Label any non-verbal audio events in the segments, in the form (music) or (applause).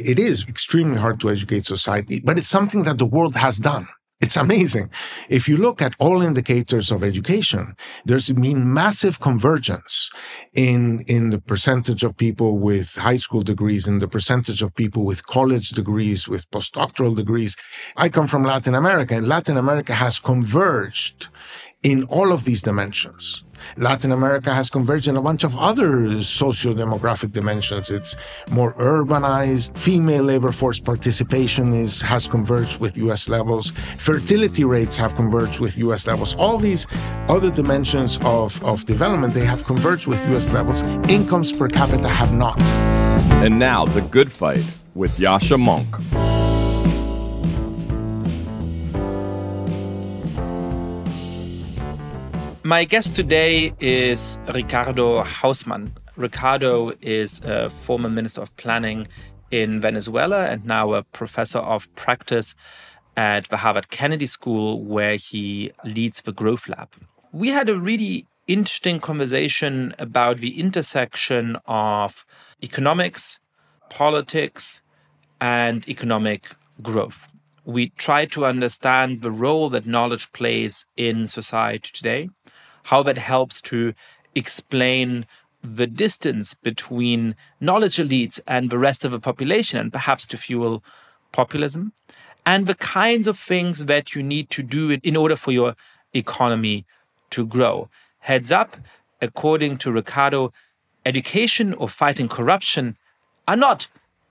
It is extremely hard to educate society, but it's something that the world has done. It's amazing. If you look at all indicators of education, there's been massive convergence in, in the percentage of people with high school degrees and the percentage of people with college degrees, with postdoctoral degrees. I come from Latin America and Latin America has converged in all of these dimensions. Latin America has converged in a bunch of other socio-demographic dimensions. It's more urbanized. Female labor force participation is has converged with US levels. Fertility rates have converged with US levels. All these other dimensions of, of development, they have converged with US levels. Incomes per capita have not. And now the good fight with Yascha Mounk. My guest today is Ricardo Hausmann. Ricardo is a former Minister of Planning in Venezuela and now a professor of practice at the Harvard Kennedy School, where he leads the Growth Lab. We had a really interesting conversation about the intersection of economics, politics, and economic growth. We tried to understand the role that knowledge plays in society today how that helps to explain the distance between knowledge elites and the rest of the population, and perhaps to fuel populism, and the kinds of things that you need to do in order for your economy to grow. Heads up, according to Ricardo, education or fighting corruption are not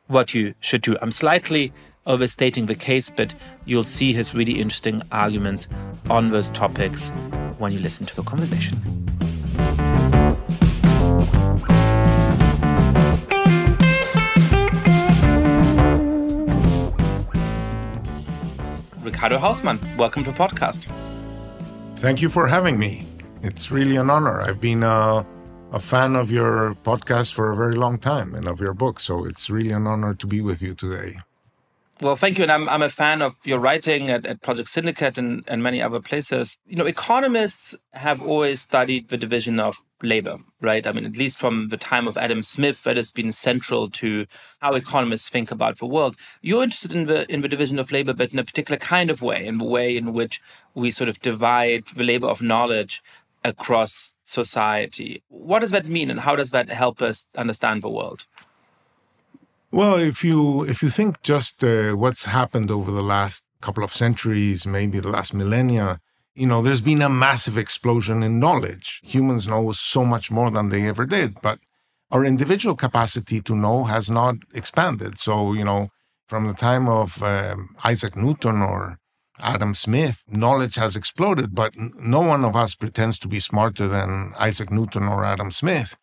what you should do. I'm slightly overstating the case, but you'll see his really interesting arguments on those topics when you listen to the conversation. Ricardo Hausmann, welcome to the podcast. Thank you for having me. It's really an honor. I've been a, a fan of your podcast for a very long time and of your book, so it's really an honor to be with you today. Well, thank you. And I'm, I'm a fan of your writing at, at Project Syndicate and, and many other places. You know, economists have always studied the division of labor, right? I mean, at least from the time of Adam Smith, that has been central to how economists think about the world. You're interested in the in the division of labor, but in a particular kind of way, in the way in which we sort of divide the labor of knowledge across society. What does that mean and how does that help us understand the world? Well, if you if you think just uh, what's happened over the last couple of centuries, maybe the last millennia, you know, there's been a massive explosion in knowledge. Humans know so much more than they ever did, but our individual capacity to know has not expanded. So, you know, from the time of um, Isaac Newton or Adam Smith, knowledge has exploded, but no one of us pretends to be smarter than Isaac Newton or Adam Smith.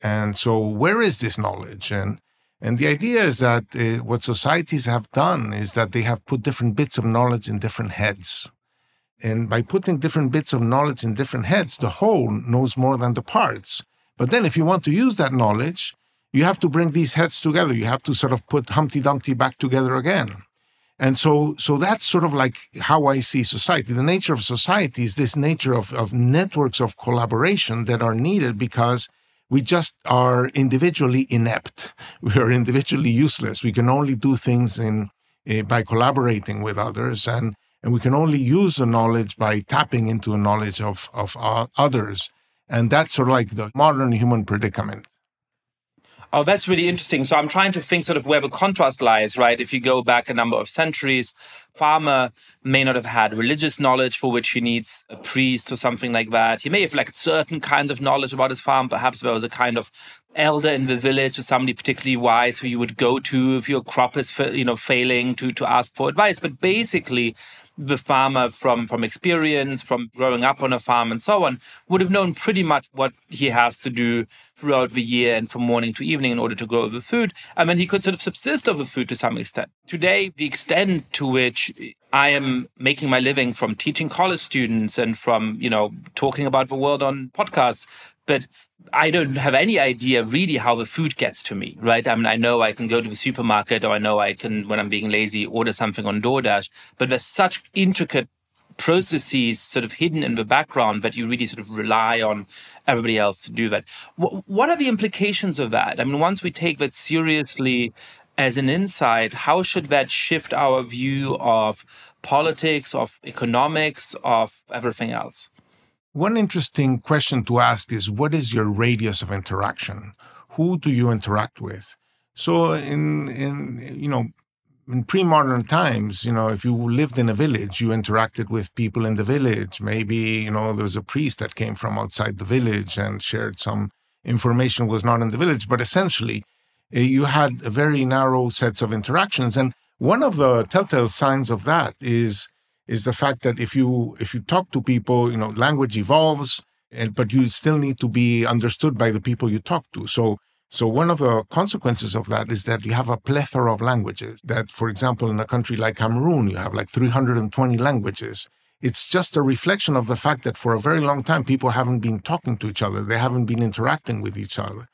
And so, where is this knowledge? And and the idea is that uh, what societies have done is that they have put different bits of knowledge in different heads. And by putting different bits of knowledge in different heads, the whole knows more than the parts. But then if you want to use that knowledge, you have to bring these heads together. You have to sort of put Humpty Dumpty back together again. And so, so that's sort of like how I see society. The nature of society is this nature of, of networks of collaboration that are needed because we just are individually inept. (laughs) We are individually useless. We can only do things in uh, by collaborating with others, and and we can only use the knowledge by tapping into the knowledge of of others. And that's sort of like the modern human predicament. Oh, that's really interesting. So I'm trying to think sort of where the contrast lies, right? If you go back a number of centuries, farmer may not have had religious knowledge for which he needs a priest or something like that. He may have lacked certain kinds of knowledge about his farm. Perhaps there was a kind of elder in the village or somebody particularly wise who you would go to if your crop is, you know, failing to to ask for advice. But basically, the farmer from from experience from growing up on a farm and so on would have known pretty much what he has to do throughout the year and from morning to evening in order to grow the food. And then he could sort of subsist off the food to some extent. Today the extent to which i am making my living from teaching college students and from you know talking about the world on podcasts but I don't have any idea really how the food gets to me, right? I mean, I know I can go to the supermarket or I know I can, when I'm being lazy, order something on DoorDash, but there's such intricate processes sort of hidden in the background that you really sort of rely on everybody else to do that. What are the implications of that? I mean, once we take that seriously as an insight, how should that shift our view of politics, of economics, of everything else? One interesting question to ask is what is your radius of interaction? Who do you interact with? So in in you know in pre-modern times, you know, if you lived in a village, you interacted with people in the village. Maybe, you know, there was a priest that came from outside the village and shared some information was not in the village, but essentially uh, you had very narrow sets of interactions. And one of the telltale signs of that is is the fact that if you if you talk to people, you know, language evolves, and but you still need to be understood by the people you talk to. So so one of the consequences of that is that you have a plethora of languages. That, for example, in a country like Cameroon, you have like 320 languages. It's just a reflection of the fact that for a very long time, people haven't been talking to each other. They haven't been interacting with each other.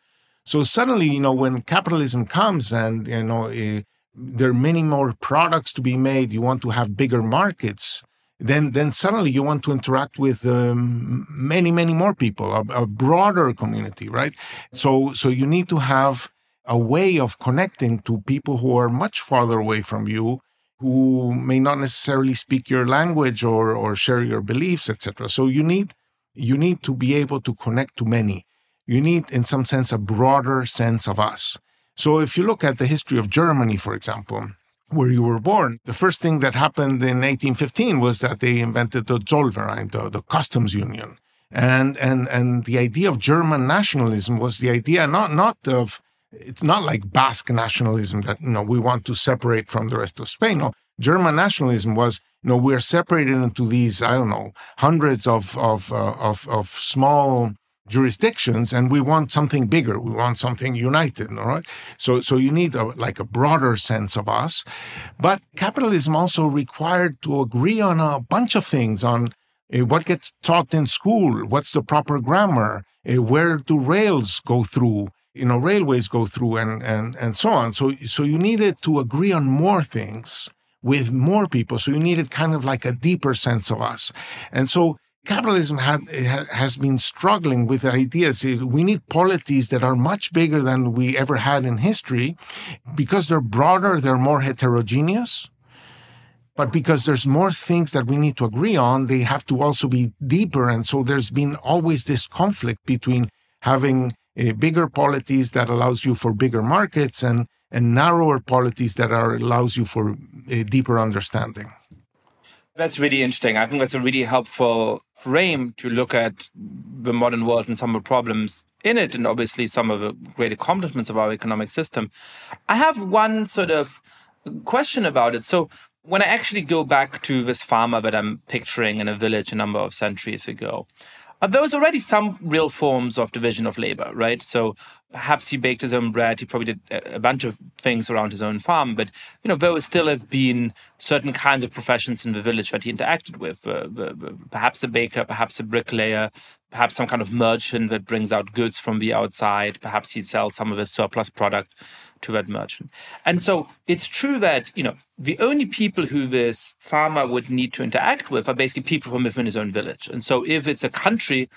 So suddenly, you know, when capitalism comes and, you know, uh, there are many more products to be made, you want to have bigger markets, then then suddenly you want to interact with um, many many more people a, a, broader community right? So so you need to have a way of connecting to people who are much farther away from you who may not necessarily speak your language or or share your beliefs etc so you need you need to be able to connect to many. You need in some sense a broader sense of us so if you look at the history of germany for example where you were born, the first thing that happened in 1815 was that they invented the Zollverein, the, the customs union. And, and, and the idea of German nationalism was the idea not, not of, it's not like Basque nationalism that, you know, we want to separate from the rest of Spain. No, German nationalism was, you know, we're separated into these, I don't know, hundreds of, of, uh, of, of small jurisdictions and we want something bigger. We want something united all right? So so you need a, like a broader sense of us. But capitalism also required to agree on a bunch of things on uh, what gets taught in school what's the proper grammar uh, where do rails go through you know railways go through and and and so on. So so you needed to agree on more things with more people. So you needed kind of like a deeper sense of us. And so capitalism had, has been struggling with ideas. We need polities that are much bigger than we ever had in history because they're broader, they're more heterogeneous. But because there's more things that we need to agree on, they have to also be deeper. And so there's been always this conflict between having uh, bigger polities that allows you for bigger markets and, and narrower polities that are allows you for a deeper understanding. That's really interesting. I think that's a really helpful frame to look at the modern world and some of the problems in it, and obviously some of the great accomplishments of our economic system. I have one sort of question about it. So, when I actually go back to this farmer that I'm picturing in a village a number of centuries ago, there was already some real forms of division of labor, right? So perhaps he baked his own bread. He probably did a bunch of things around his own farm, but you know there would still have been certain kinds of professions in the village that he interacted with. Uh, perhaps a baker, perhaps a bricklayer, perhaps some kind of merchant that brings out goods from the outside. Perhaps he sells some of his surplus product to that merchant. And so it's true that, you know, the only people who this farmer would need to interact with are basically people from within his own village. And so if it's a country,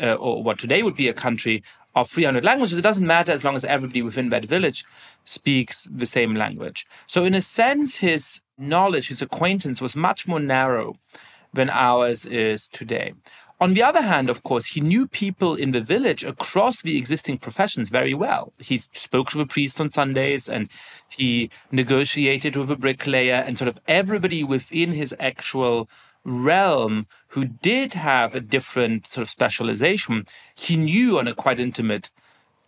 uh, or what today would be a country of 300 languages, it doesn't matter as long as everybody within that village speaks the same language. So in a sense, his knowledge, his acquaintance was much more narrow than ours is today. On the other hand, of course, he knew people in the village across the existing professions very well. He spoke to a priest on Sundays and he negotiated with a bricklayer and sort of everybody within his actual realm who did have a different sort of specialization, he knew on a quite intimate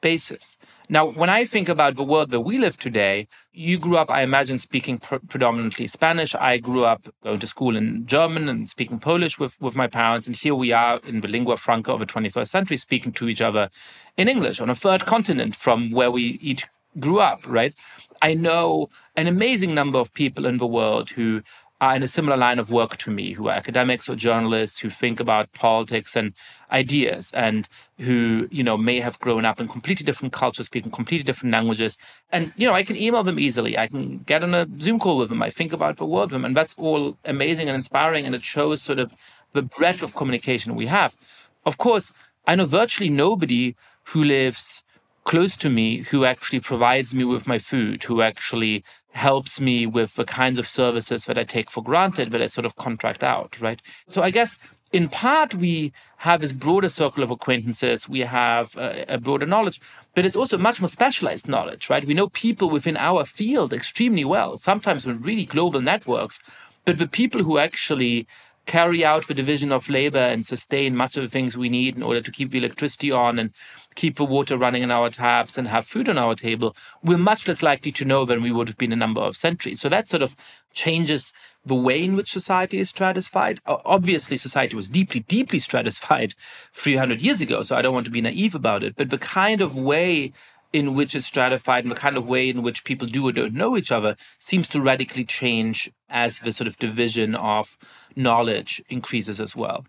basis. Now, when I think about the world that we live today, you grew up, I imagine, speaking pr- predominantly Spanish. I grew up going to school in German and speaking Polish with, with my parents. And here we are in the lingua franca of the 21st century, speaking to each other in English on a third continent from where we each grew up, right? I know an amazing number of people in the world who are in a similar line of work to me, who are academics or journalists who think about politics and ideas, and who you know may have grown up in completely different cultures, speaking completely different languages. And you know, I can email them easily. I can get on a Zoom call with them. I think about the world with them, and that's all amazing and inspiring. And it shows sort of the breadth of communication we have. Of course, I know virtually nobody who lives close to me who actually provides me with my food, who actually helps me with the kinds of services that I take for granted, that I sort of contract out, right? So I guess in part we have this broader circle of acquaintances we have a, a, broader knowledge but it's also much more specialized knowledge right we know people within our field extremely well sometimes with really global networks but the people who actually carry out the division of labor and sustain much of the things we need in order to keep the electricity on and keep the water running in our taps and have food on our table, we're much less likely to know than we would have been a number of centuries. So that sort of changes the way in which society is stratified. Obviously, society was deeply, deeply (laughs) stratified 300 years ago, so I don't want to be naive about it. But the kind of way in which it's stratified and the kind of way in which people do or don't know each other seems to radically change as the sort of division of knowledge increases as well.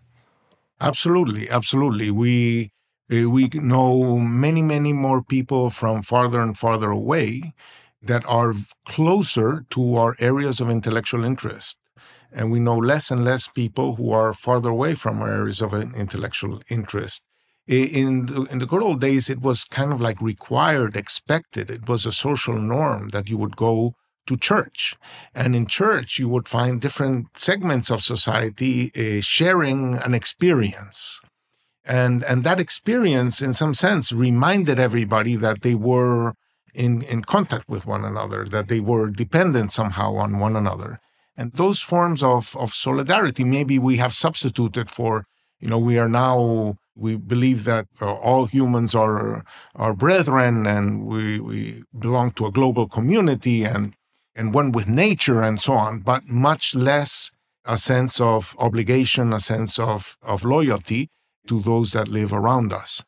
Absolutely, absolutely. We uh, we know many, many more people from farther and farther away that are closer to our areas of intellectual interest. And we know less and less people who are farther away from our areas of intellectual interest in the, in the good old days, it was kind of like required, expected. It was a social norm that you would go to church, and in church you would find different segments of society uh, sharing an experience, and and that experience, in some sense, reminded everybody that they were in in contact with one another, that they were dependent somehow on one another. And those forms of, of solidarity, maybe we have substituted for, you know, we are now we believe that uh, all humans are our brethren and we, we belong to a global community and, and one with nature and so on, but much less a sense of obligation, a sense of, of loyalty to those that live around us.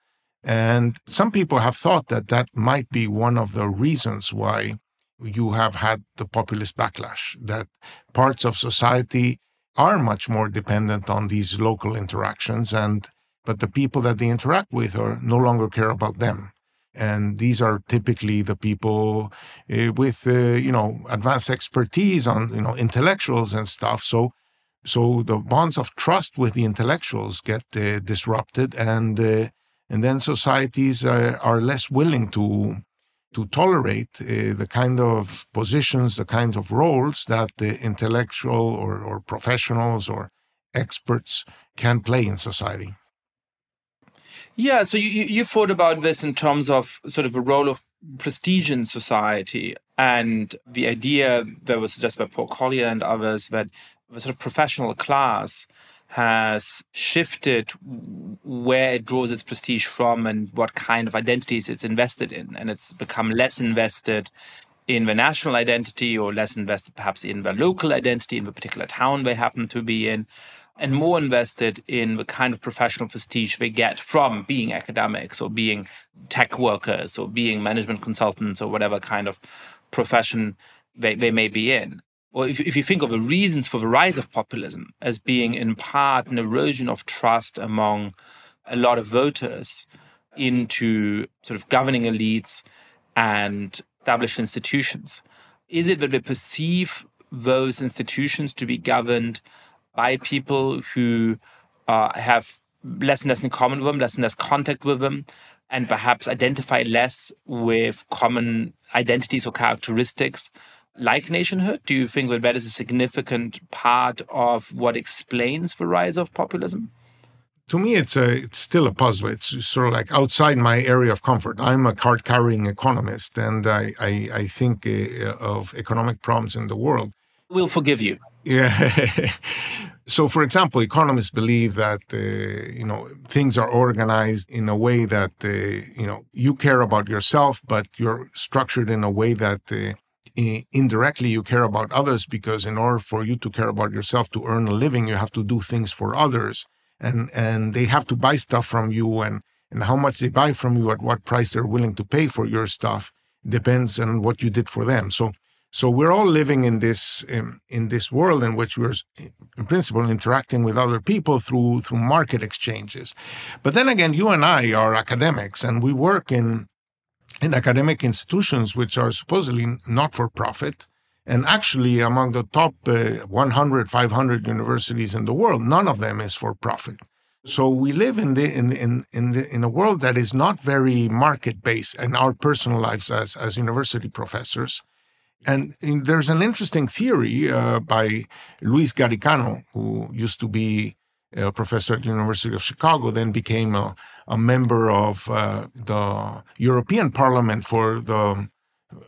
And some people have thought that that might be one of the reasons why you have had the populist backlash, that parts of society are much more dependent on these local interactions and but the people that they interact with are no longer care about them. And these are typically the people uh, with uh, you know advanced expertise on you know intellectuals and stuff. So so the bonds of trust with the intellectuals get uh, disrupted and and then societies are, are, less willing to to tolerate the kind of positions the kind of roles that the intellectual or, or professionals or experts can play in society yeah, so you, you thought about this in terms of sort of a role of prestige in society and the idea that was suggested by Paul Collier and others that the sort of professional class has shifted where it draws its prestige from and what kind of identities it's invested in. And it's become less invested in the national identity or less invested perhaps in the local identity in the particular town they happen to be in and more invested in the kind of professional prestige they get from being academics or being tech workers or being management consultants or whatever kind of profession they, they may be in. Or if, if you think of the reasons for the rise of populism as being in part an erosion of trust among a lot of voters into sort of governing elites and established institutions, is it that they perceive those institutions to be governed by people who uh, have less and less in common with them, less and less contact with them, and perhaps identify less with common identities or characteristics like nationhood? Do you think that that is a significant part of what explains the rise of populism? To me, it's a it's still a puzzle. It's sort of like outside my area of comfort. I'm a card carrying economist, and I I, I think uh, of economic problems in the world. We'll forgive you. Yeah. (laughs) so, for example, economists believe that uh, you know things are organized in a way that uh, you know you care about yourself, but you're structured in a way that uh, indirectly you care about others because in order for you to care about yourself to earn a living, you have to do things for others, and and they have to buy stuff from you, and and how much they buy from you, at what price they're willing to pay for your stuff, depends on what you did for them. So so we're all living in this in, in this world in which we're in principle interacting with other people through through market exchanges. But then again, you and I are academics and we work in in academic institutions which are supposedly not for profit. And actually, among the top uh, 100, 500 universities in the world, none of them is for profit. So we live in the in in in the, in a world that is not very market based in our personal lives as as university professors. And in, there's an interesting theory uh, by Luis Garicano, who used to be a professor at the University of Chicago, then became a, a member of uh, the European Parliament for the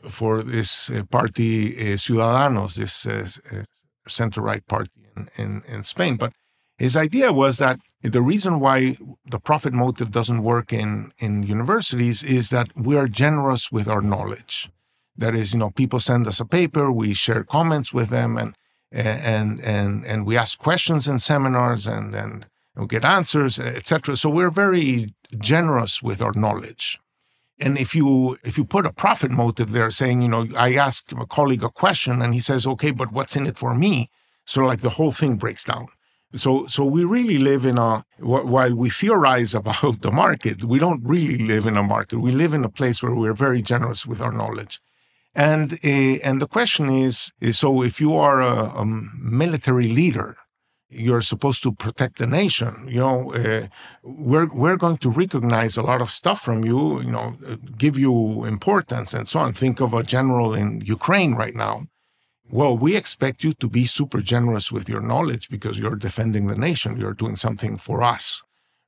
for this uh, party uh, Ciudadanos, this uh, center right party in, in, in Spain. But his idea was that the reason why the profit motive doesn't work in, in universities is that we are generous with our knowledge. That is, you know, people send us a paper, we share comments with them, and and and and we ask questions in seminars, and then we get answers, etc. So we're very generous with our knowledge. And if you if you put a profit motive there, saying, you know, I ask a colleague a question, and he says, okay, but what's in it for me? So like the whole thing breaks down. So, so we really live in a, while we theorize (laughs) about the market, we don't really live in a market. We live in a place where we're very generous with our knowledge. And, uh, and the question is, is, so if you are a, a, military leader, you're supposed to protect the nation. You know, uh, we're, we're going to recognize a lot of stuff from you, you know, give you importance and so on. Think of a general in Ukraine right now well, we expect you to be super generous with your knowledge because you're defending the nation. You're doing something for us,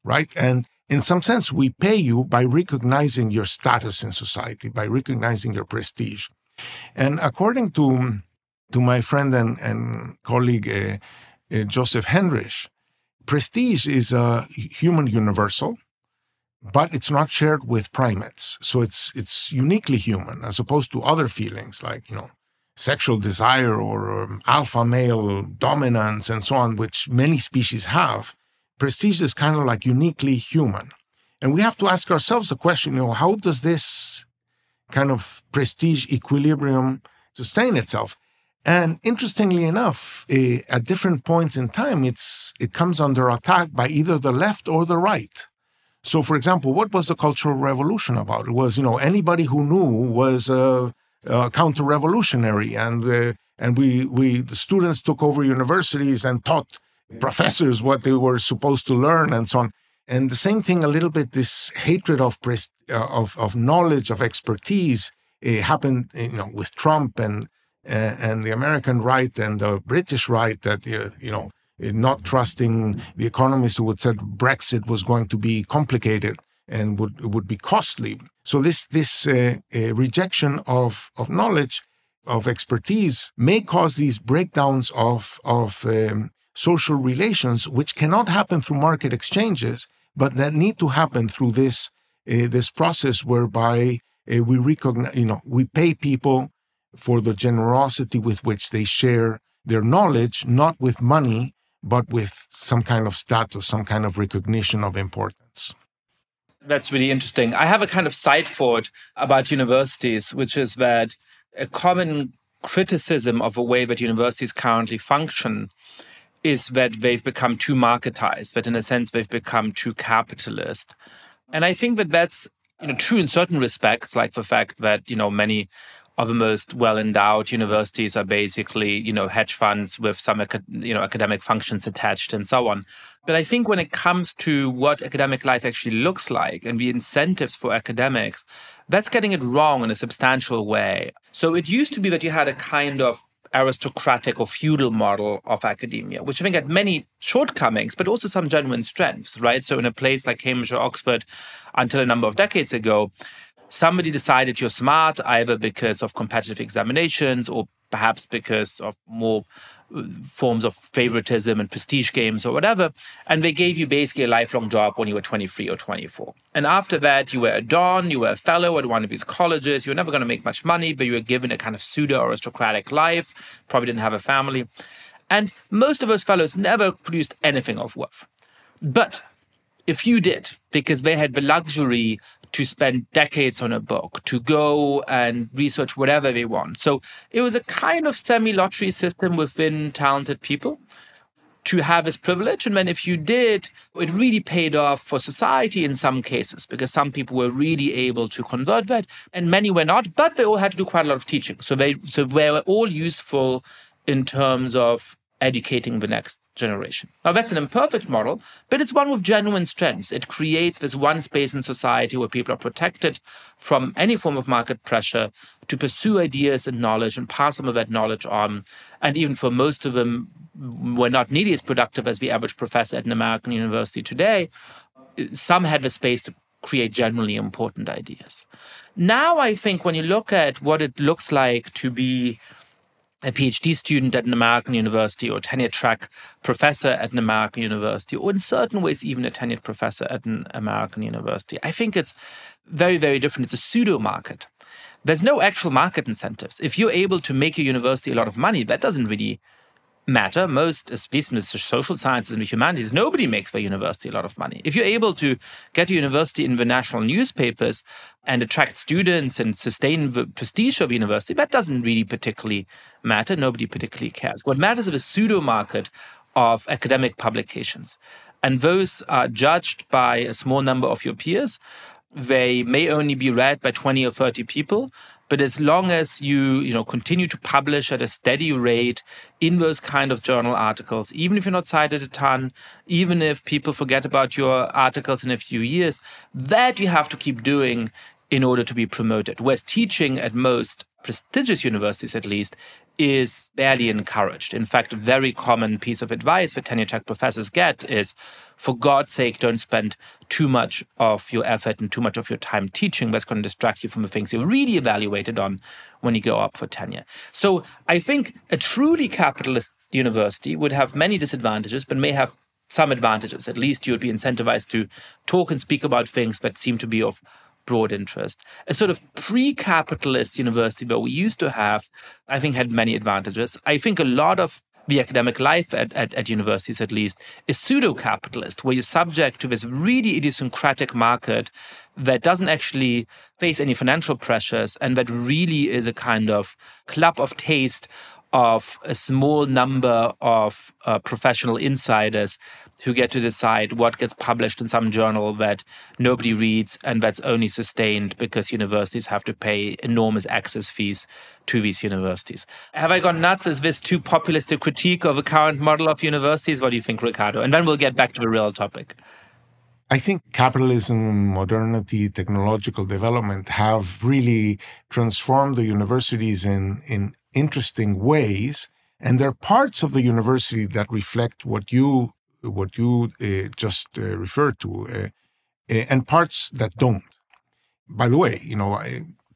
right? And in some sense, we pay you by recognizing your status in society, by recognizing your prestige. And according to, to my friend and, and colleague uh, uh, Joseph Henrich, prestige is a human universal, but it's not shared with primates. So it's it's uniquely human as opposed to other feelings like, you know, sexual desire or um, alpha male dominance and so on, which many species have, prestige is kind of like uniquely human. And we have to ask ourselves the question, you know, how does this kind of prestige equilibrium sustain itself? And interestingly enough, uh, at different points in time, it's it comes under attack by either the left or the right. So, for example, what was the Cultural Revolution about? It was, you know, anybody who knew was uh, uh, counter-revolutionary, and uh, and we we the students took over universities and taught professors what they were supposed to learn and so on. And the same thing, a little bit, this hatred of pres- uh, of of knowledge, of expertise, it happened, you know, with Trump and and the American right and the British right that you know not trusting the economists who had said Brexit was going to be complicated and would would be costly. So this this uh, uh, rejection of of knowledge, of expertise, may cause these breakdowns of of um, social relations, which cannot happen through market exchanges, but that need to happen through this uh, this process whereby uh, we recognize, you know, we pay people for the generosity with which they share their knowledge, not with money, but with some kind of status, some kind of recognition of importance. That's really interesting. I have a kind of side thought about universities, which is that a common criticism of the way that universities currently function is that they've become too marketized, that in a sense they've become too capitalist. And I think that that's you know true in certain respects, like the fact that you know many of the most well endowed universities are basically you know hedge funds with some you know academic functions attached and so on but i think when it comes to what academic life actually looks like and the incentives for academics that's getting it wrong in a substantial way so it used to be that you had a kind of aristocratic or feudal model of academia, which I think had many shortcomings, but also some genuine strengths, right? So, in a place like Cambridge or Oxford, until a number of decades ago, somebody decided you're smart either because of competitive examinations or perhaps because of more uh, forms of favoritism and prestige games or whatever. And they gave you basically a lifelong job when you were 23 or 24. And after that, you were a don, you were a fellow at one of these colleges. You were never going to make much money, but you were given a kind of pseudo aristocratic life, probably didn't have a family. And most of those fellows never produced anything of worth. But if you did, because they had the luxury to spend decades on a book, to go and research whatever they want. So it was a kind of semi lottery system within talented people to have this privilege. And then if you did, it really paid off for society in some cases because some people were really able to convert that and many were not, but they all had to do quite a lot of teaching. So they so they were all useful in terms of educating the next generation. Now, that's an imperfect model, but it's one with genuine strengths. It creates this one space in society where people are protected from any form of market pressure to pursue ideas and knowledge and pass some of that knowledge on. And even for most of them, were not nearly as productive as the average professor at an American university today. Some had the space to create generally important ideas. Now, I think when you look at what it looks like to be a PhD student at an American university or tenure track professor at an American university, or in certain ways, even a tenured professor at an American university. I think it's very, very different. It's a pseudo market. There's no actual market incentives. If you're able to make your university a lot of money, that doesn't really matter. Most, at least in the social sciences and the humanities, nobody makes their university a lot of money. If you're able to get a university in the national newspapers and attract students and sustain the prestige of university, that doesn't really particularly matter. Nobody particularly cares. What matters is a pseudo market of academic publications. And those are judged by a small number of your peers. They may only be read by 20 or 30 people, but as long as you, you know, continue to publish at a steady rate in those kind of journal articles, even if you're not cited a ton, even if people forget about your articles in a few years, that you have to keep doing in order to be promoted. Whereas teaching at most prestigious universities, at least, is barely encouraged. In fact, a very common piece of advice that tenure track professors get is for God's sake, don't spend too much of your effort and too much of your time teaching. That's going to distract you from the things you're really evaluated on when you go up for tenure. So I think a truly capitalist university would have many disadvantages, but may have some advantages. At least you would be incentivized to talk and speak about things that seem to be of broad interest. A sort of pre capitalist university that we used to have, I think, had many advantages. I think a lot of the academic life at, at, at universities, at least, is pseudo capitalist, where you're subject to this really idiosyncratic market that doesn't actually face any financial pressures and that really is a kind of club of taste of a small number of uh, professional insiders who get to decide what gets published in some journal that nobody reads and that's only sustained because universities have to pay enormous access fees to these universities. Have I gone nuts? Is this too populist a critique of a current model of universities? What do you think, Ricardo? And then we'll get back to the real topic. I think capitalism, modernity, technological development have really transformed the universities in, in interesting ways. And there are parts of the university that reflect what you what you uh, just uh, referred to, uh, and parts that don't. By the way, you know,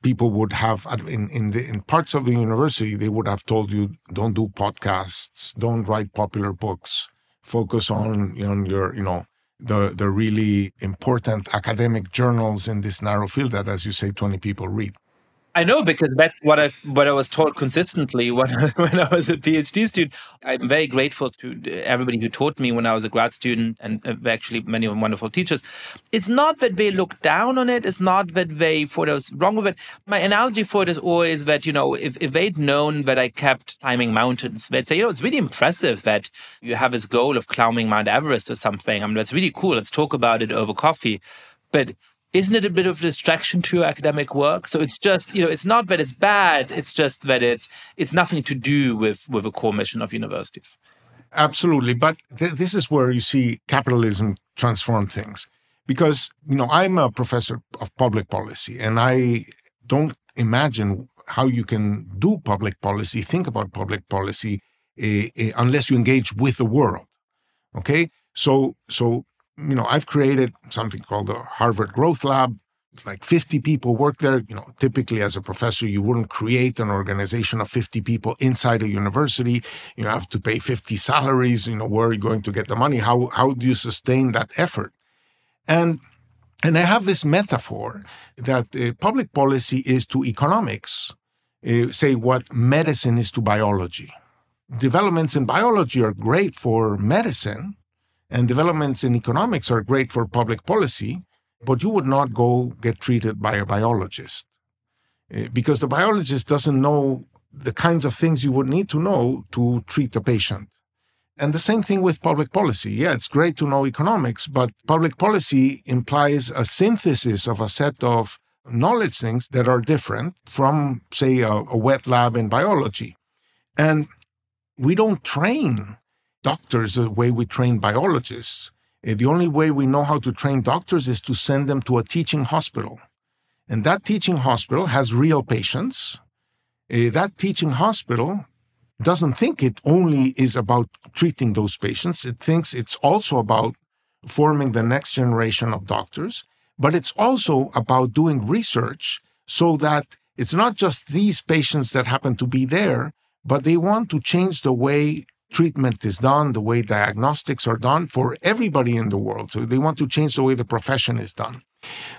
people would have in in the in parts of the university they would have told you don't do podcasts, don't write popular books, focus on know, your you know the the really important academic journals in this narrow field that, as you say, twenty people read. I know because that's what I what I was taught consistently (laughs) when I, when I was a PhD student. I'm very grateful to everybody who taught me when I was a grad student, and uh, actually many wonderful teachers. It's not that they look down on it. It's not that they thought I was wrong with it. My analogy for it is always that you know if if they'd known that I kept climbing mountains, they'd say you know it's really impressive that you have this goal of climbing Mount Everest or something. I mean that's really cool. Let's talk about it over coffee, but isn't it a bit of a distraction to your academic work? So it's just, you know, it's not that it's bad, it's just that it's it's nothing to do with with a core mission of universities. Absolutely, but th- this is where you see capitalism transform things. Because, you know, I'm a professor of public policy and I don't imagine how you can do public policy, think about public policy uh, uh, unless you engage with the world. Okay? So so you know, I've created something called the Harvard Growth Lab. Like 50 people work there. You know, typically as a professor, you wouldn't create an organization of 50 people inside a university. You have to pay 50 salaries. You know, where are you going to get the money? How how do you sustain that effort? And and I have this metaphor that uh, public policy is to economics, uh, say what medicine is to biology. Developments in biology are great for medicine, and developments in economics are great for public policy, but you would not go get treated by a biologist eh, because the biologist doesn't know the kinds of things you would need to know to treat a patient. And the same thing with public policy. Yeah, it's great to know economics, but public policy implies a synthesis of a set of knowledge things that are different from, say, a, a wet lab in biology. And we don't train doctors the way we train biologists. Uh, the only way we know how to train doctors is to send them to a teaching hospital. And that teaching hospital has real patients. Uh, that teaching hospital doesn't think it only is about treating those patients. It thinks it's also about forming the next generation of doctors, but it's also about doing research so that it's not just these patients that happen to be there, but they want to change the way treatment is done, the way diagnostics are done for everybody in the world. So they want to change the way the profession is done.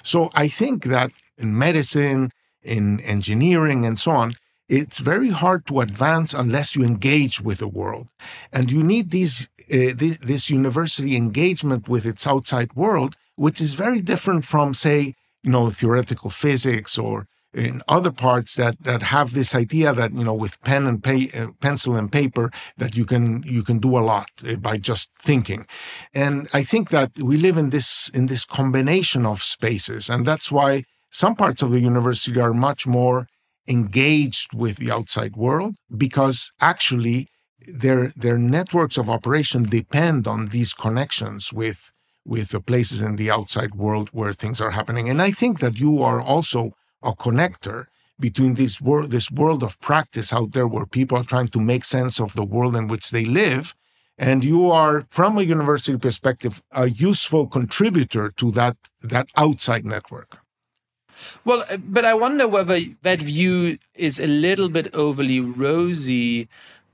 So I think that in medicine, in engineering, and so on, it's very hard to advance unless you engage with the world. And you need these, uh, th- this university engagement with its outside world, which is very different from, say, you know, theoretical physics or in other parts that that have this idea that you know with pen and uh, pencil and paper that you can you can do a lot uh, by just thinking. And i think that we live in this in this combination of spaces and that's why some parts of the university are much more engaged with the outside world because actually their their networks of operation depend on these connections with with the places in the outside world where things are happening. And i think that you are also a connector between this world, this world of practice out there where people are trying to make sense of the world in which they live. And you are, from a university perspective, a useful contributor to that, that outside network. Well, uh, but I wonder whether that view is a little bit overly rosy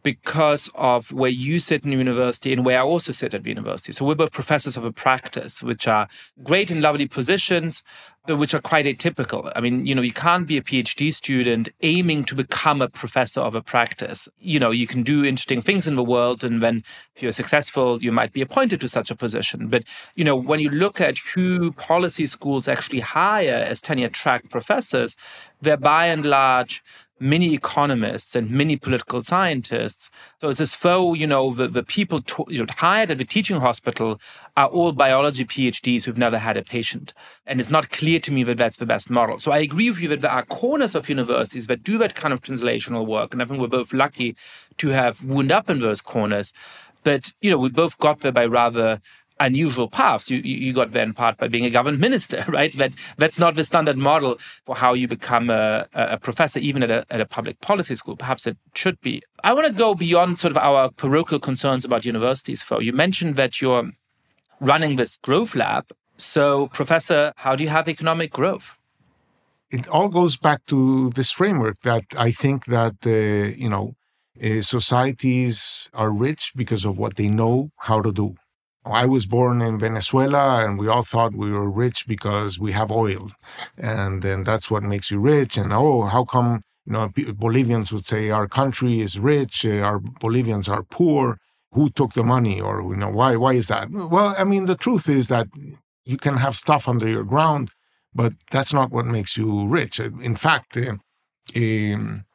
because of where you sit in university and where I also sit at university. So we're both professors of a practice, which are great and lovely positions, which are quite atypical. I mean, you know, you can't be a PhD student aiming to become a professor of a practice. You know, you can do interesting things in the world, and when you're successful, you might be appointed to such a position. But you know, when you look at who policy schools actually hire as tenure track professors, they're by and large many economists and many political scientists. So it's as though, you know, the, the people you know, hired at the teaching hospital are all biology PhDs who've never had a patient. And it's not clear to me that that's the best model. So I agree with you that there are corners of universities that do that kind of translational work. And I think we're both lucky to have wound up in those corners. But, you know, we both got there by rather unusual paths. You, you got there in part by being a government (laughs) minister, right? That that's not the standard model for how you become a, a professor, even at a, at a public policy school. Perhaps it should be. I want to go beyond sort of our parochial concerns about universities. For you mentioned that you're running this growth lab. So, Professor, how do you have economic growth? It all goes back to this framework that I think that uh, you know uh, societies are rich because of what they know how to do I was born in Venezuela and we all thought we were rich because we have oil. And then that's what makes you rich. And oh, how come, you know, Bolivians would say our country is rich, uh, our Bolivians are poor. Who took the money or, you know, why, why is that? Well, I mean, the truth is that you can have stuff under your ground, but that's not what makes you rich. In fact, uh, um,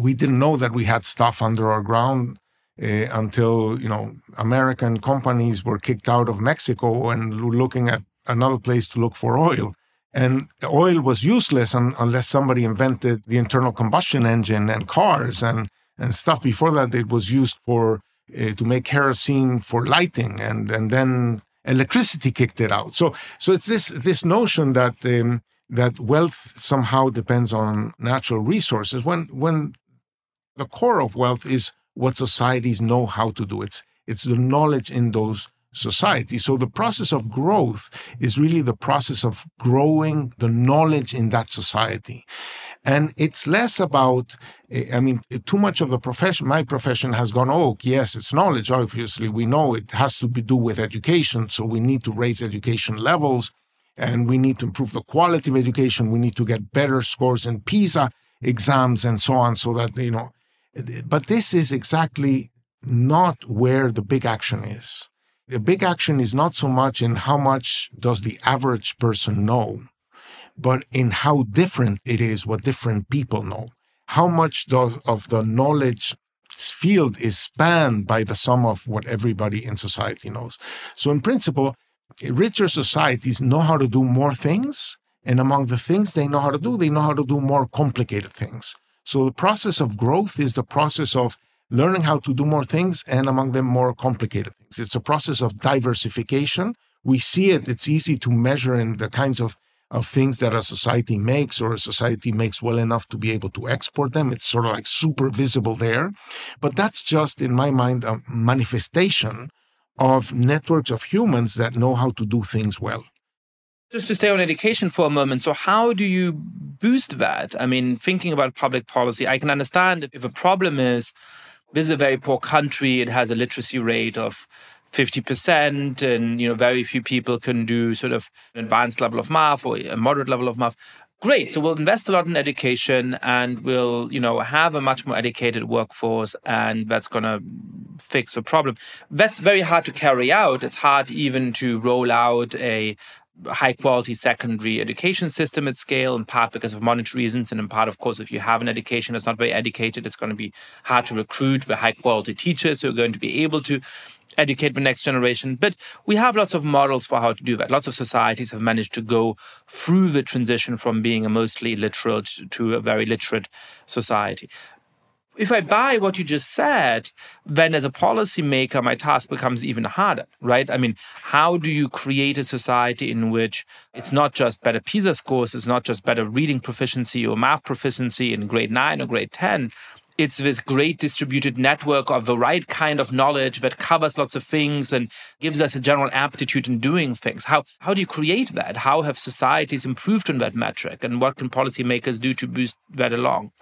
we didn't know that we had stuff under our ground uh, until you know American companies were kicked out of Mexico and looking at another place to look for oil. And oil was useless un- unless somebody invented the internal combustion engine and cars and and stuff. Before that, it was used for uh, to make kerosene for lighting, and and then electricity kicked it out. So so it's this this notion that um, that wealth somehow depends on natural resources when when the core of wealth is what societies know how to do. It's, it's the knowledge in those societies. So the process of growth is really the process of growing the knowledge in that society. And it's less about, I mean, too much of the profession, my profession has gone, oh, yes, it's knowledge. Obviously, we know it has to be do with education. So we need to raise education levels and we need to improve the quality of education. We need to get better scores in PISA exams and so on so that, you know, but this is exactly not where the big action is. The big action is not so much in how much does the average person know, but in how different it is what different people know. How much does of the knowledge field is spanned by the sum of what everybody in society knows. So in principle, richer societies know how to do more things. And among the things they know how to do, they know how to do more complicated things. So the process of growth is the process of learning how to do more things, and among them, more complicated things. It's a process of diversification. We see it, it's easy to measure in the kinds of, of things that a society makes or a society makes well enough to be able to export them. It's sort of like super visible there. But that's just, in my mind, a manifestation of networks of humans that know how to do things well. Just to stay on education for a moment. So, how do you boost that? I mean, thinking about public policy, I can understand if a problem is this is a very poor country, it has a literacy rate of 50% and you know very few people can do sort of an advanced level of math or a moderate level of math great so we'll invest a lot in education and we'll you know have a much more educated workforce and that's going to fix the problem that's very hard to carry out it's hard even to roll out a high quality secondary education system at scale, in part because of monetary reasons, and in part, of course, if you have an education that's not very educated, it's going to be hard to recruit the high quality teachers who are going to be able to educate the next generation. But we have lots of models for how to do that. Lots of societies have managed to go through the transition from being a mostly literate to a very literate society if I buy what you just said, then as a policymaker, my task becomes even harder, right? I mean, how do you create a society in which it's not just better PISA scores, it's not just better reading proficiency or math proficiency in grade nine or grade 10? It's this great distributed network of the right kind of knowledge that covers lots of things and gives us a general aptitude in doing things. How, how do you create that? How have societies improved on that metric? And what can policymakers do to boost that along?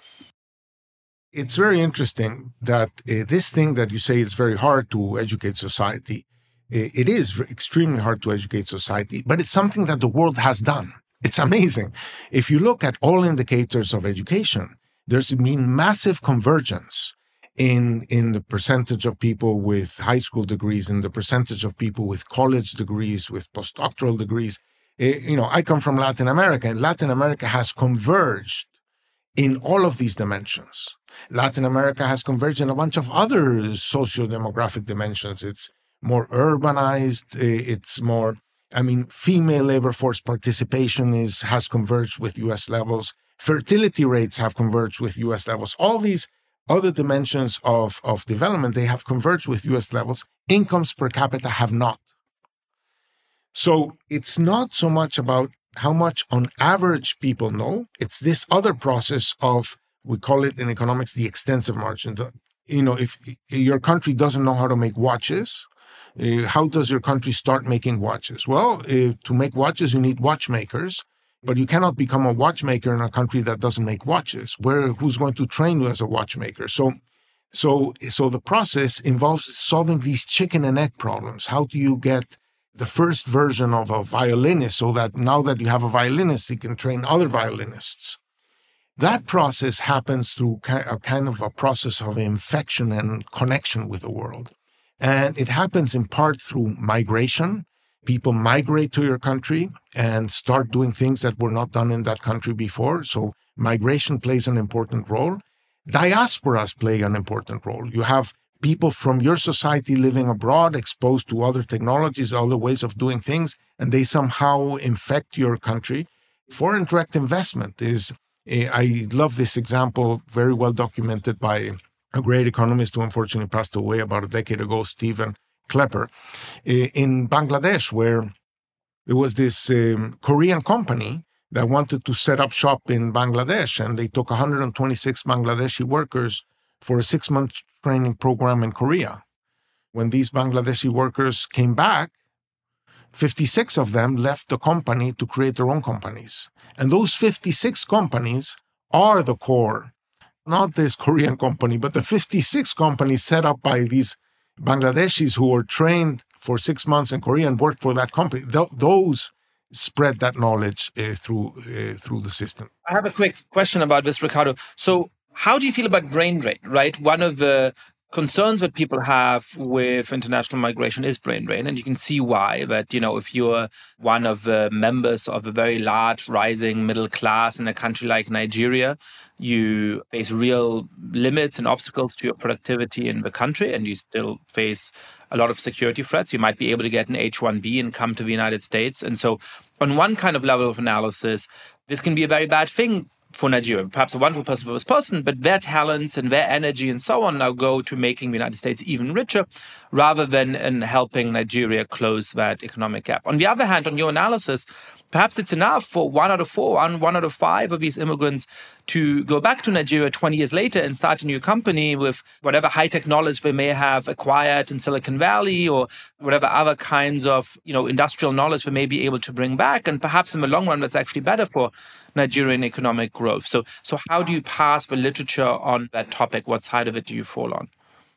It's very interesting that uh, this thing that you say is very hard to educate society. It is extremely hard to educate society, but it's something that the world has done. It's amazing. If you look at all indicators of education, there's been massive convergence in in the percentage of people with high school degrees, in the percentage of people with college degrees, with postdoctoral degrees. You know, I come from Latin America, and Latin America has converged in all of these dimensions. Latin America has converged in a bunch of other socio-demographic dimensions. It's more urbanized. Eh, it's more, I mean, female labor force participation is has converged with U.S. levels. Fertility rates have converged with U.S. levels. All these other dimensions of, of development, they have converged with US levels. Incomes per capita have not. So it's not so much about how much on average people know. It's this other process of, we call it in economics, the extensive margin. You know, if your country doesn't know how to make watches, uh, how does your country start making watches? Well, uh, to make watches, you need watchmakers, but you cannot become a watchmaker in a country that doesn't make watches. Where who's going to train you as a watchmaker? So, so, so the process involves solving these chicken and egg problems. How do you get the first version of a violinist so that now that you have a violinist, you can train other violinists. That process happens through a kind of a process of infection and connection with the world. And it happens in part through migration. People migrate to your country and start doing things that were not done in that country before. So migration plays an important role. Diasporas play an important role. You have people from your society living abroad, exposed to other technologies, other ways of doing things, and they somehow infect your country. Foreign direct investment is, I love this example, very well documented by a great economist who unfortunately passed away about a decade ago, Steven Klepper, eh, in Bangladesh, where there was this um, Korean company that wanted to set up shop in Bangladesh, and they took 126 Bangladeshi workers for a six month training program in Korea. When these Bangladeshi workers came back, 56 of them left the company to create their own companies. And those 56 companies are the core, not this Korean company, but the 56 companies set up by these Bangladeshis who were trained for six months in Korea and worked for that company. Th- those spread that knowledge uh, through uh, through the system. I have a quick question about this, Ricardo. So how do you feel about brain drain, right? One of the concerns that people have with international migration is brain drain and you can see why that you know if you're one of the members of a very large rising middle class in a country like Nigeria you face real limits and obstacles to your productivity in the country and you still face a lot of security threats. You might be able to get an H1B and come to the United States. And so on one kind of level of analysis this can be a very bad thing for Nigeria. Perhaps a wonderful person for this person, but their talents and their energy and so on now go to making the United States even richer rather than in helping Nigeria close that economic gap. On the other hand, on your analysis, perhaps it's enough for one out of four, one, one out of five of these immigrants to go back to Nigeria 20 years later and start a new company with whatever high tech knowledge they may have acquired in Silicon Valley or whatever other kinds of you know industrial knowledge they may be able to bring back. And perhaps in the long run, that's actually better for Nigerian economic growth. So, so how do you pass the literature on that topic? What side of it do you fall on?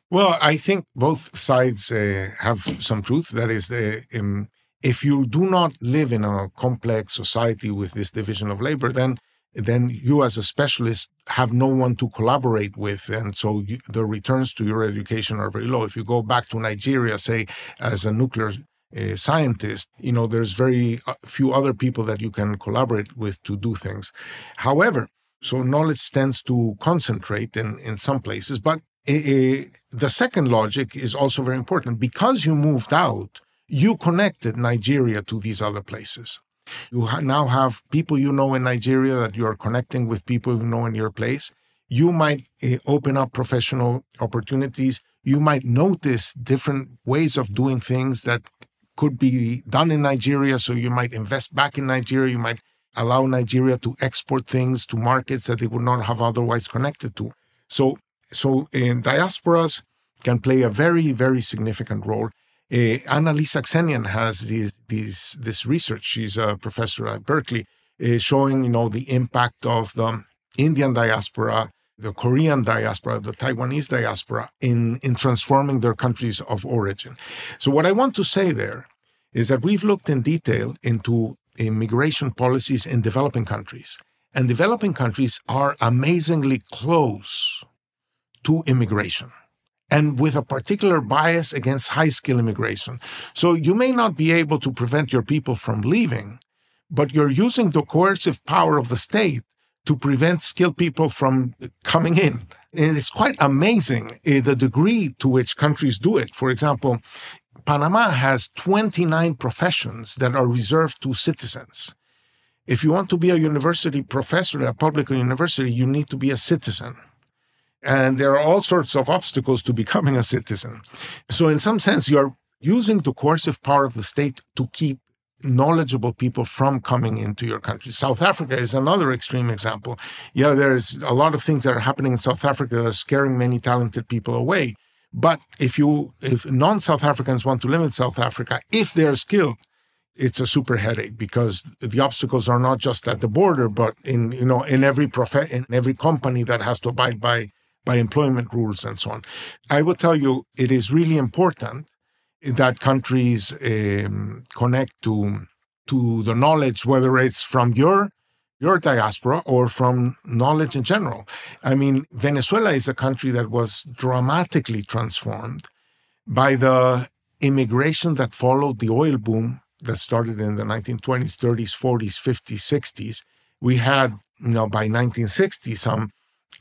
Well, I think both sides uh, have some truth. That is, the um, if you do not live in a complex society with this division of labor, then then you as a specialist have no one to collaborate with and so you, the returns to your education are very low if you go back to nigeria say as a nuclear uh, scientist you know there's very uh, few other people that you can collaborate with to do things however so knowledge tends to concentrate in in some places but uh, the second logic is also very important because you moved out you connected Nigeria to these other places. You ha- now have people you know in Nigeria that you are connecting with people you know in your place. You might uh, open up professional opportunities. You might notice different ways of doing things that could be done in Nigeria. So you might invest back in Nigeria. You might allow Nigeria to export things to markets that they would not have otherwise connected to. So, so in diasporas can play a very, very significant role. Uh, AnnaLee Saxenian has this, this, this research. She's a professor at Berkeley, uh, showing you know the impact of the Indian diaspora, the Korean diaspora, the Taiwanese diaspora in in transforming their countries of origin. So what I want to say there is that we've looked in detail into immigration policies in developing countries, and developing countries are amazingly close to immigration and with a particular bias against high skill immigration. So you may not be able to prevent your people from leaving, but you're using the coercive power of the state to prevent skilled people from coming in. And it's quite amazing uh, the degree to which countries do it. For example, Panama has 29 professions that are reserved to citizens. If you want to be a university professor at a public university, you need to be a citizen. And there are all sorts of obstacles to becoming a citizen. So, in some sense, you're using the coercive power of the state to keep knowledgeable people from coming into your country. South Africa is another extreme example. Yeah, there's a lot of things that are happening in South Africa that are scaring many talented people away. But if you, if non-South Africans want to limit South Africa, if they're skilled, it's a super headache because the obstacles are not just at the border, but in you know in every prof in every company that has to abide by by employment rules and so on. I will tell you, it is really important that countries um, connect to to the knowledge, whether it's from your your diaspora or from knowledge in general. I mean, Venezuela is a country that was dramatically transformed by the immigration that followed the oil boom that started in the 1920s, 30s, 40s, 50s, 60s. We had, you know, by 1960, some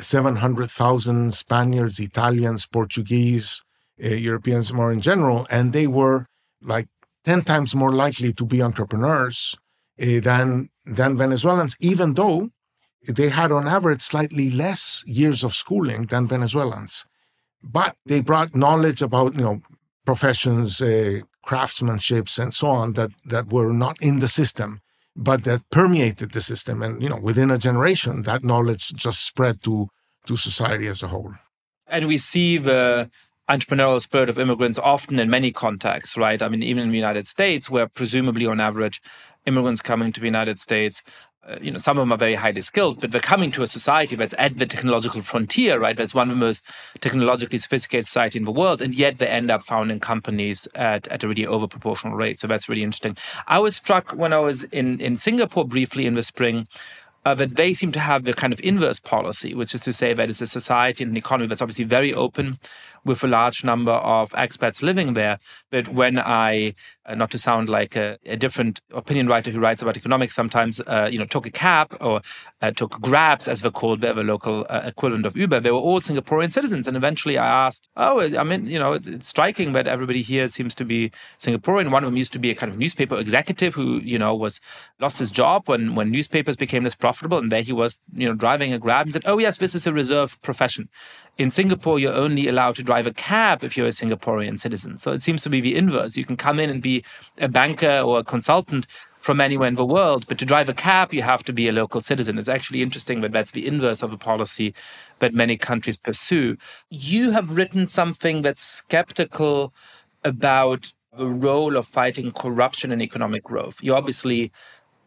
700,000 Spaniards, Italians, Portuguese, Europeans more in general, and they were like 10 times more likely to be entrepreneurs uh, than, than Venezuelans, even though they had on average slightly less years of schooling than Venezuelans. But they brought knowledge about, you know, professions, uh, craftsmanships, and so on that, that were not in the system but that permeated the system. And, you know, within a generation, that knowledge just spread to, to society as a whole. And we see the entrepreneurial spirit of immigrants often in many contexts, right? I mean, even in the United States, where presumably on average, immigrants coming to the United States uh, you know, some of them are very highly skilled, but they're coming to a society that's at the technological frontier, right? That's one of the most technologically sophisticated society in the world, and yet they end up founding companies at, at a really overproportional rate. So that's really interesting. I was struck when I was in, in Singapore briefly in the spring uh, that they seem to have the kind of inverse policy, which is to say that it's a society and an economy that's obviously very open, with a large number of expats living there. But when I, uh, not to sound like a, a, different opinion writer who writes about economics, sometimes uh, you know took a cab or uh, took Grabs, as they're called, they're the local uh, equivalent of Uber. They were all Singaporean citizens, and eventually I asked, "Oh, I mean, you know, it's, it's striking that everybody here seems to be Singaporean." One of them used to be a kind of newspaper executive who, you know, was lost his job when when newspapers became less profitable, and there he was, you know, driving a Grab and said, "Oh yes, this is a reserve profession." In Singapore, you're only allowed to drive a cab if you're a Singaporean citizen. So it seems to be the inverse. You can come in and be a banker or a consultant from anywhere in the world, but to drive a cab, you have to be a local citizen. It's actually interesting that that's the inverse of a policy that many countries pursue. You have written something that's skeptical about the role of fighting corruption and economic growth. You obviously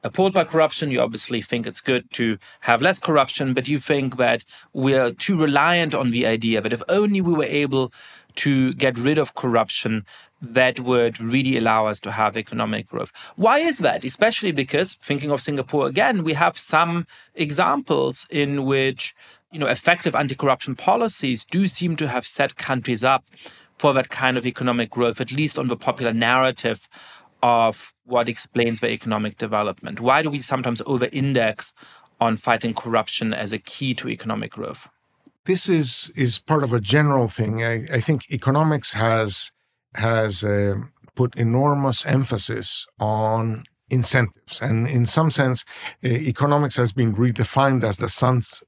appalled by corruption. You obviously think it's good to have less corruption, but you think that we're too reliant on the idea that if only we were able to get rid of corruption, that would really allow us to have economic growth. Why is that? Especially because, thinking of Singapore again, we have some examples in which you know effective anti-corruption policies do seem to have set countries up for that kind of economic growth, at least on the popular narrative of what explains the economic development? Why do we sometimes over index on fighting corruption as a key to economic growth? This is, is part of a general thing. I, I think economics has, has uh, put enormous emphasis on incentives. And in some sense, uh, economics has been redefined as the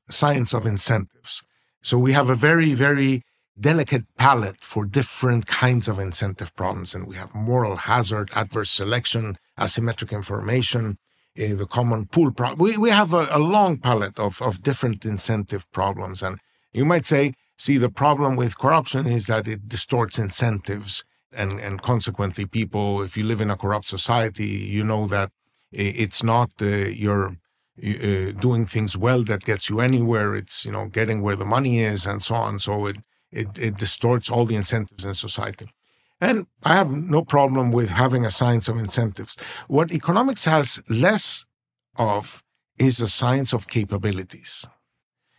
science of incentives. So we have a very, very delicate palette for different kinds of incentive problems. And we have moral hazard, adverse selection, asymmetric information, uh, the common pool problem. We, we have a, a long palette of, of different incentive problems. And you might say, see, the problem with corruption is that it distorts incentives. And, and consequently, people, if you live in a corrupt society, you know that it's not uh, your uh, doing things well that gets you anywhere. It's you know getting where the money is and so on. So it it, it distorts all the incentives in society. And I have no problem with having a science of incentives. What economics has less of is a science of capabilities.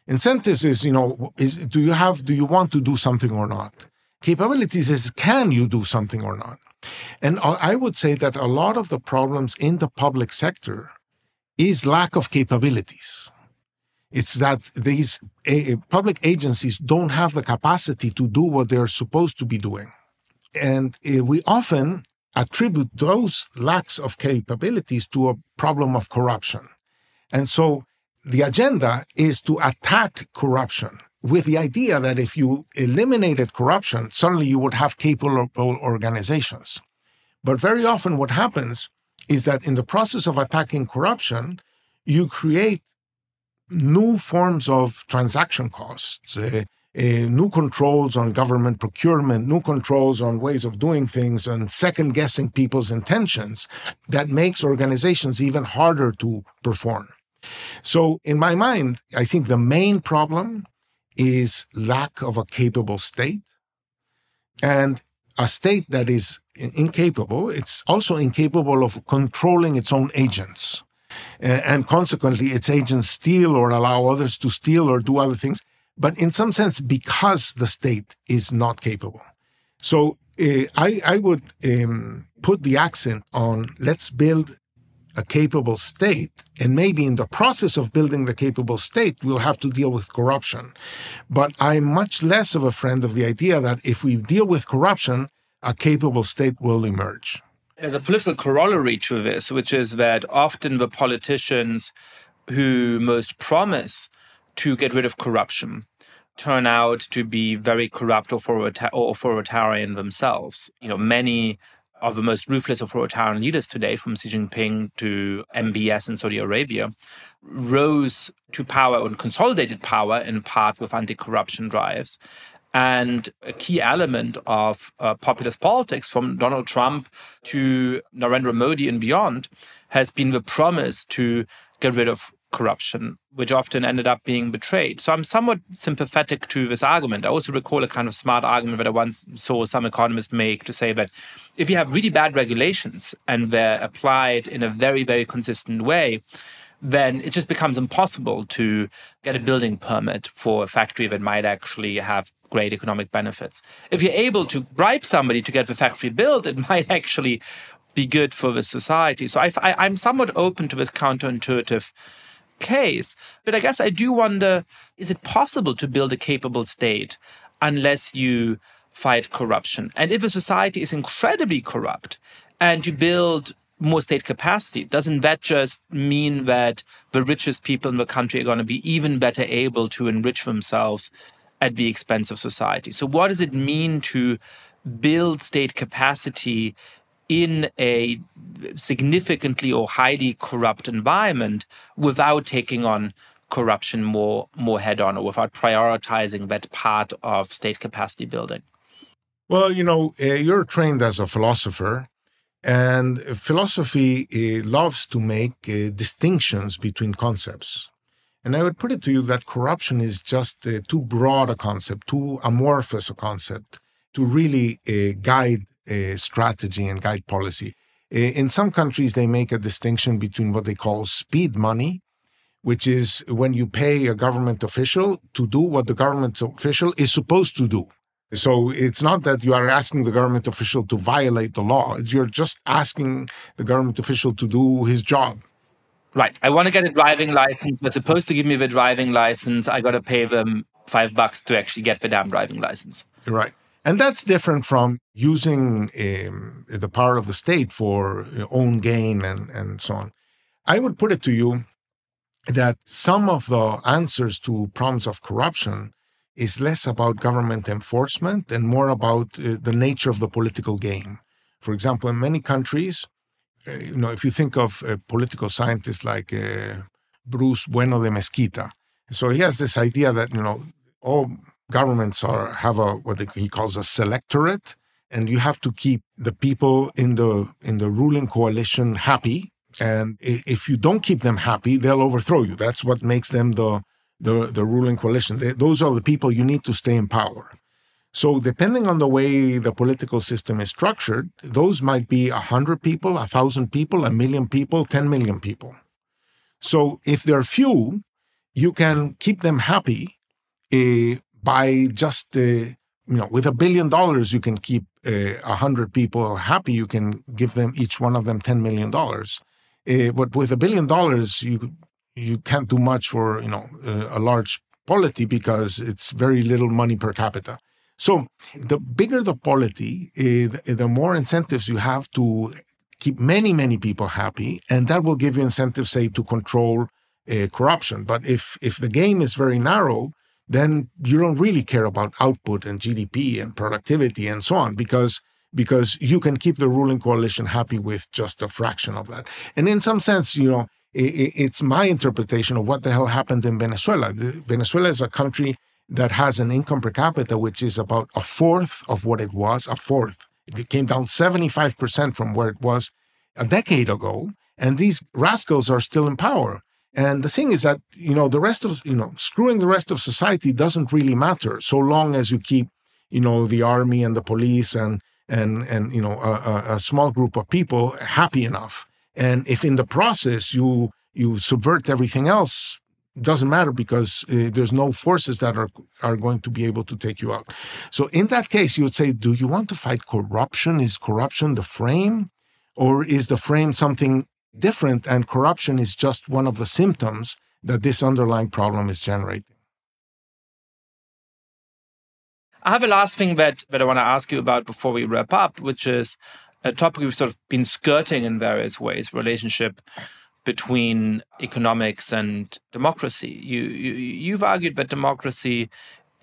Incentives is, you know, is do you have, do you want to do something or not? Capabilities is can you do something or not? And I would say that a lot of the problems in the public sector is lack of capabilities. It's that these uh, public agencies don't have the capacity to do what they're supposed to be doing. And uh, we often attribute those lacks of capabilities to a problem of corruption. And so the agenda is to attack corruption with the idea that if you eliminated corruption, suddenly you would have capable organizations. But very often, what happens is that in the process of attacking corruption, you create new forms of transaction costs, uh, uh, new controls on government procurement, new controls on ways of doing things, and second guessing people's intentions that makes organizations even harder to perform. So, in my mind, I think the main problem is lack of a capable state. And a state that is incapable, it's also incapable of controlling its own agents and consequently its agents steal or allow others to steal or do other things. But in some sense, because the state is not capable. So uh, I, I would um, put the accent on let's build a capable state. And maybe in the process of building the capable state, we'll have to deal with corruption. But I'm much less of a friend of the idea that if we deal with corruption, a capable state will emerge. There's a political corollary to this, which is that often the politicians who most promise to get rid of corruption turn out to be very corrupt or, authoritarian themselves. You know, many of the most ruthless authoritarian leaders today, from Xi Jinping to MBS in Saudi Arabia, rose to power and consolidated power in part with anti corruption drives and a key element of uh, populist politics from Donald Trump to Narendra Modi and beyond has been the promise to get rid of corruption, which often ended up being betrayed. So I'm somewhat sympathetic to this argument. I also recall a kind of smart argument that I once saw some economist make to say that if you have really bad regulations and they're applied in a very, very consistent way, then it just becomes impossible to get a building permit for a factory that might actually have great economic benefits. If you're able to bribe somebody to get the factory built, it (laughs) might actually be good for the society. So I, I, I'm somewhat open to this counterintuitive case. But I guess I do wonder is it possible to build a capable state unless you fight corruption? And if a society is incredibly corrupt and you build more state capacity, doesn't that just mean that the richest people in the country are going to be even better able to enrich themselves at the expense of society? So, what does it mean to build state capacity in a significantly or highly corrupt environment without taking on corruption more more head on or without prioritizing that part of state capacity building well you know uh, you're trained as a philosopher and philosophy uh, loves to make uh, distinctions between concepts and i would put it to you that corruption is just uh, too broad a concept too amorphous a concept to really uh, guide strategy and guide policy. In some countries, they make a distinction between what they call speed money, which is when you pay a government official to do what the government official is supposed to do. So it's not that you are asking the government official to violate the law. You're just asking the government official to do his job. Right. I want to get a driving license. They're supposed to give me the driving license. I got to pay them five bucks to actually get the damn driving license. Right. And that's different from using um, the power of the state for own gain and, and so on. I would put it to you that some of the answers to problems of corruption is less about government enforcement and more about uh, the nature of the political game. For example, in many countries, you know, if you think of a political scientist like uh, Bruce Bueno de Mesquita, so he has this idea that you know all governments are have a what he calls a selectorate, and you have to keep the people in the in the ruling coalition happy. And if you don't keep them happy, they'll overthrow you. That's what makes them the the, the ruling coalition. They, those are the people you need to stay in power. So, depending on the way the political system is structured, those might be a hundred people, a thousand people, a million people, ten million people. So, if there are few, you can keep them happy uh, by just uh, you know with a billion dollars you can keep uh, uh, hundred people happy. You can give them each one of them 10 million dollars. Uh, but with a billion dollars you you can't do much for you know a large polity because it's very little money per capita so the bigger the polity uh, the more incentives you have to keep many many people happy and that will give you incentives say to control uh, corruption but if if the game is very narrow then you don't really care about output and GDP and productivity and so on because because you can keep the ruling coalition happy with just a fraction of that. And in some sense, you know, it, it's my interpretation of what the hell happened in Venezuela. Venezuela is a country that has an income per capita which is about a fourth of what it was, a fourth. It came down 75% from where it was a decade ago. And these rascals are still in power. And the thing is that, you know, the rest of, you know, screwing the rest of society doesn't really matter so long as you keep, you know, the army and the police and, and, and, you know, a, a small group of people happy enough. And if in the process you, you subvert everything else, doesn't matter because uh, there's no forces that are are going to be able to take you out. So in that case, you would say, do you want to fight corruption? Is corruption the frame, or is the frame something different, and corruption is just one of the symptoms that this underlying problem is generating. I have a last thing that, that I want to ask you about before we wrap up, which is a topic we've sort of been skirting in various ways relationship between economics and democracy. You, you you've argued that democracy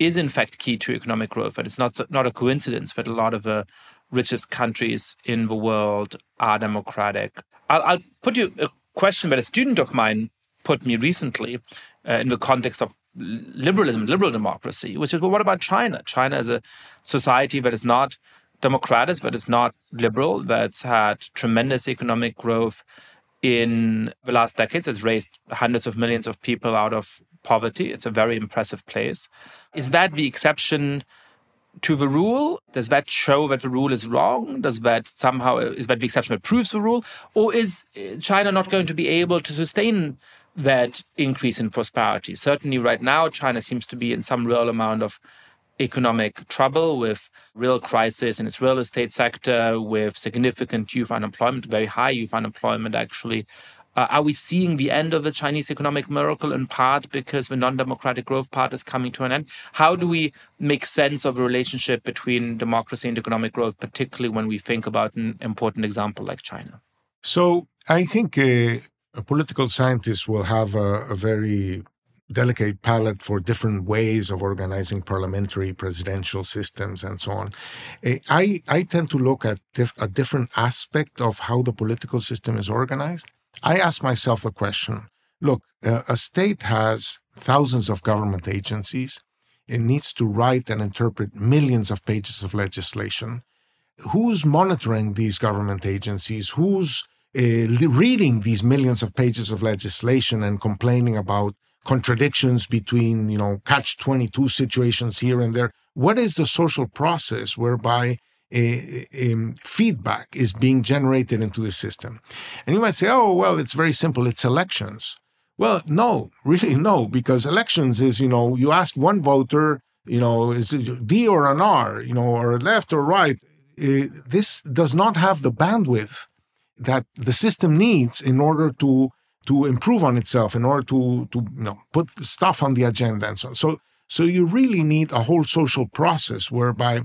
is in fact key to economic growth, but it's not not a coincidence that a lot of the richest countries in the world are democratic. I'll, I'll put you a question that a student of mine put me recently uh, in the context of liberalism, liberal democracy, which is well, what about China? China is a society that is not democratic, but is not liberal, that's had tremendous economic growth in the last decades. It's raised hundreds of millions of people out of poverty. It's a very impressive place. Is that the exception? to the rule? Does that show that the rule is wrong? Does that somehow is that the exception that proves the rule, or is uh, China not going to be able to sustain that increase in prosperity? Certainly, right now, China seems to be in some real amount of economic trouble with real crisis in its real estate sector, with significant youth unemployment, very high youth unemployment actually. Uh, are we seeing the end of the Chinese economic miracle in part because the non democratic growth part is coming to an end? How do we make sense of the relationship between democracy and economic growth, particularly when we think about an important example like China? So I think uh, a political scientist will have a, a very delicate palette for different ways of organizing parliamentary presidential systems and so on. Eh, I, I tend to look at a different aspect of how the political system is organized. I ask myself the question look, uh, a state has thousands of government agencies. It needs to write and interpret millions of pages of legislation. Who's monitoring these government agencies? Who's uh, reading these millions of pages of legislation and complaining about contradictions between, you know, catch 22 situations here and there. What is the social process whereby a, a, feedback is being generated into the system? And you might say, oh, well, it's very simple. It's elections. Well, no, (laughs) really no, because elections is, you know, you ask one voter, you know, is it D or an R, you know, or left or right. Uh, this does not have the bandwidth that the system needs in order to to improve on itself in order to to you know put stuff on the agenda and so on. So so you really need a whole social process whereby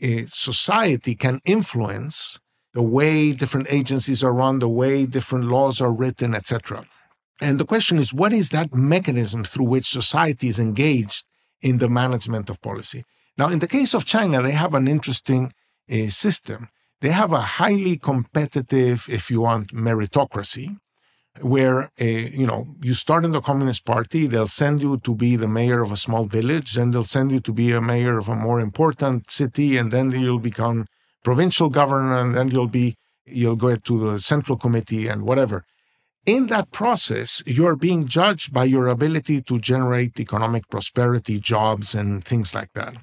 a society can influence the way different agencies are run, the way different laws are written, etc. And the question is, what is that mechanism through which society is engaged in the management of policy? Now, in the case of China, they have an interesting uh, system. They have a highly competitive, if you want, meritocracy, where a, you know you start in the communist party they'll send you to be the mayor of a small village then they'll send you to be a mayor of a more important city and then you'll become provincial governor and then you'll be you'll go to the central committee and whatever. In that process you're being judged by your ability to generate economic prosperity jobs and things like that.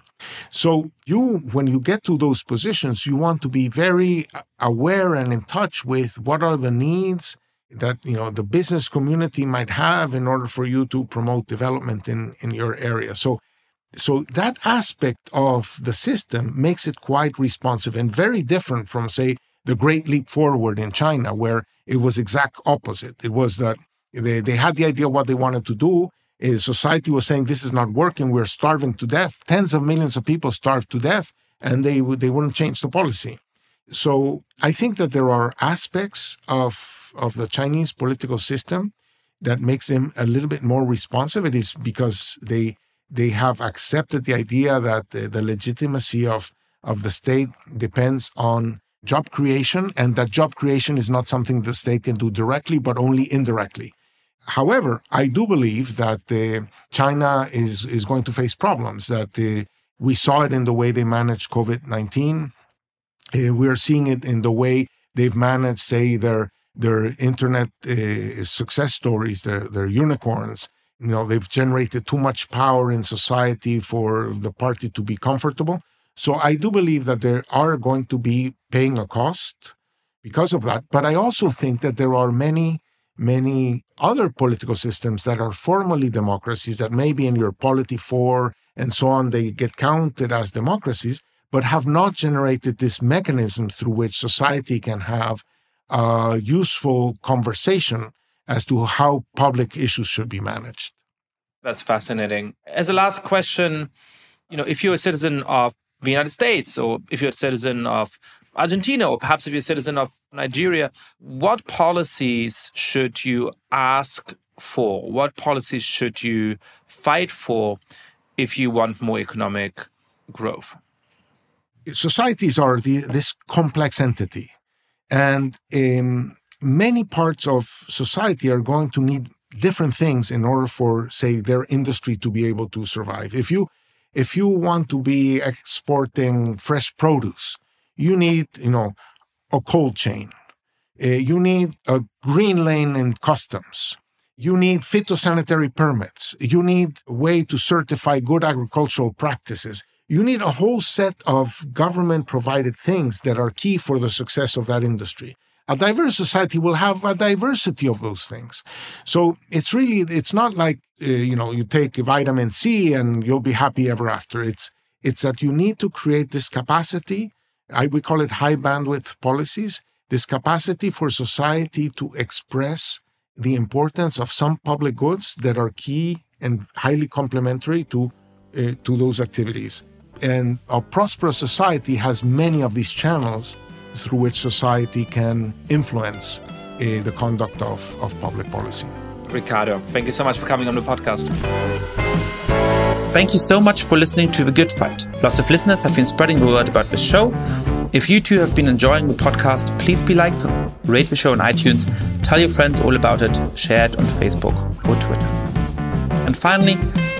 So you when you get to those positions you want to be very aware and in touch with what are the needs that you know the business community might have in order for you to promote development in in your area. So so that aspect of the system makes it quite responsive and very different from say the great leap forward in china where it was exact opposite. It was that they, they had the idea what they wanted to do. Society was saying this is not working. We're starving to death. Tens of millions of people starved to death and they they wouldn't change the policy. So I think that there are aspects of of the Chinese political system that makes them a little bit more responsive. It is because they they have accepted the idea that the, the legitimacy of of the state depends on job creation, and that job creation is not something the state can do directly, but only indirectly. However, I do believe that uh, China is is going to face problems. That uh, we saw it in the way they managed COVID nineteen. Uh, we are seeing it in the way they've managed, say, their their internet uh, success stories, their their unicorns. You know, they've generated too much power in society for the party to be comfortable. So I do believe that they are going to be paying a cost because of that. But I also think that there are many, many other political systems that are formally democracies that maybe in your polity four and so on, they get counted as democracies, but have not generated this mechanism through which society can have a useful conversation as to how public issues should be managed. That's fascinating. As a last question, you know, if you're a citizen of the United States or if you're a citizen of Argentina or perhaps if you're a citizen of Nigeria, what policies should you ask for? What policies should you fight for if you want more economic growth? societies are the, this complex entity, and in many parts of society are going to need different things in order for, say, their industry to be able to survive. If you if you want to be exporting fresh produce, you need, you know, a cold chain. Uh, you need a green lane in customs. You need phytosanitary permits. You need a way to certify good agricultural practices you need a whole set of government provided things that are key for the success of that industry a diverse society will have a diversity of those things so it's really it's not like uh, you know you take vitamin c and you'll be happy ever after it's It's that you need to create this capacity. I, we call it high bandwidth policies, this capacity for society to express the importance of some public goods that are key and highly complementary to, uh, to those activities. And a prosperous society has many of these channels through which society can influence uh, the conduct of, of public policy. Ricardo, thank you so much for coming on the podcast. Thank you so much for listening to The Good Fight. Lots of listeners have been spreading the word about the show. If you too have been enjoying the podcast, please be like, rate the show on iTunes, tell your friends all about it, share it on Facebook or Twitter. And finally,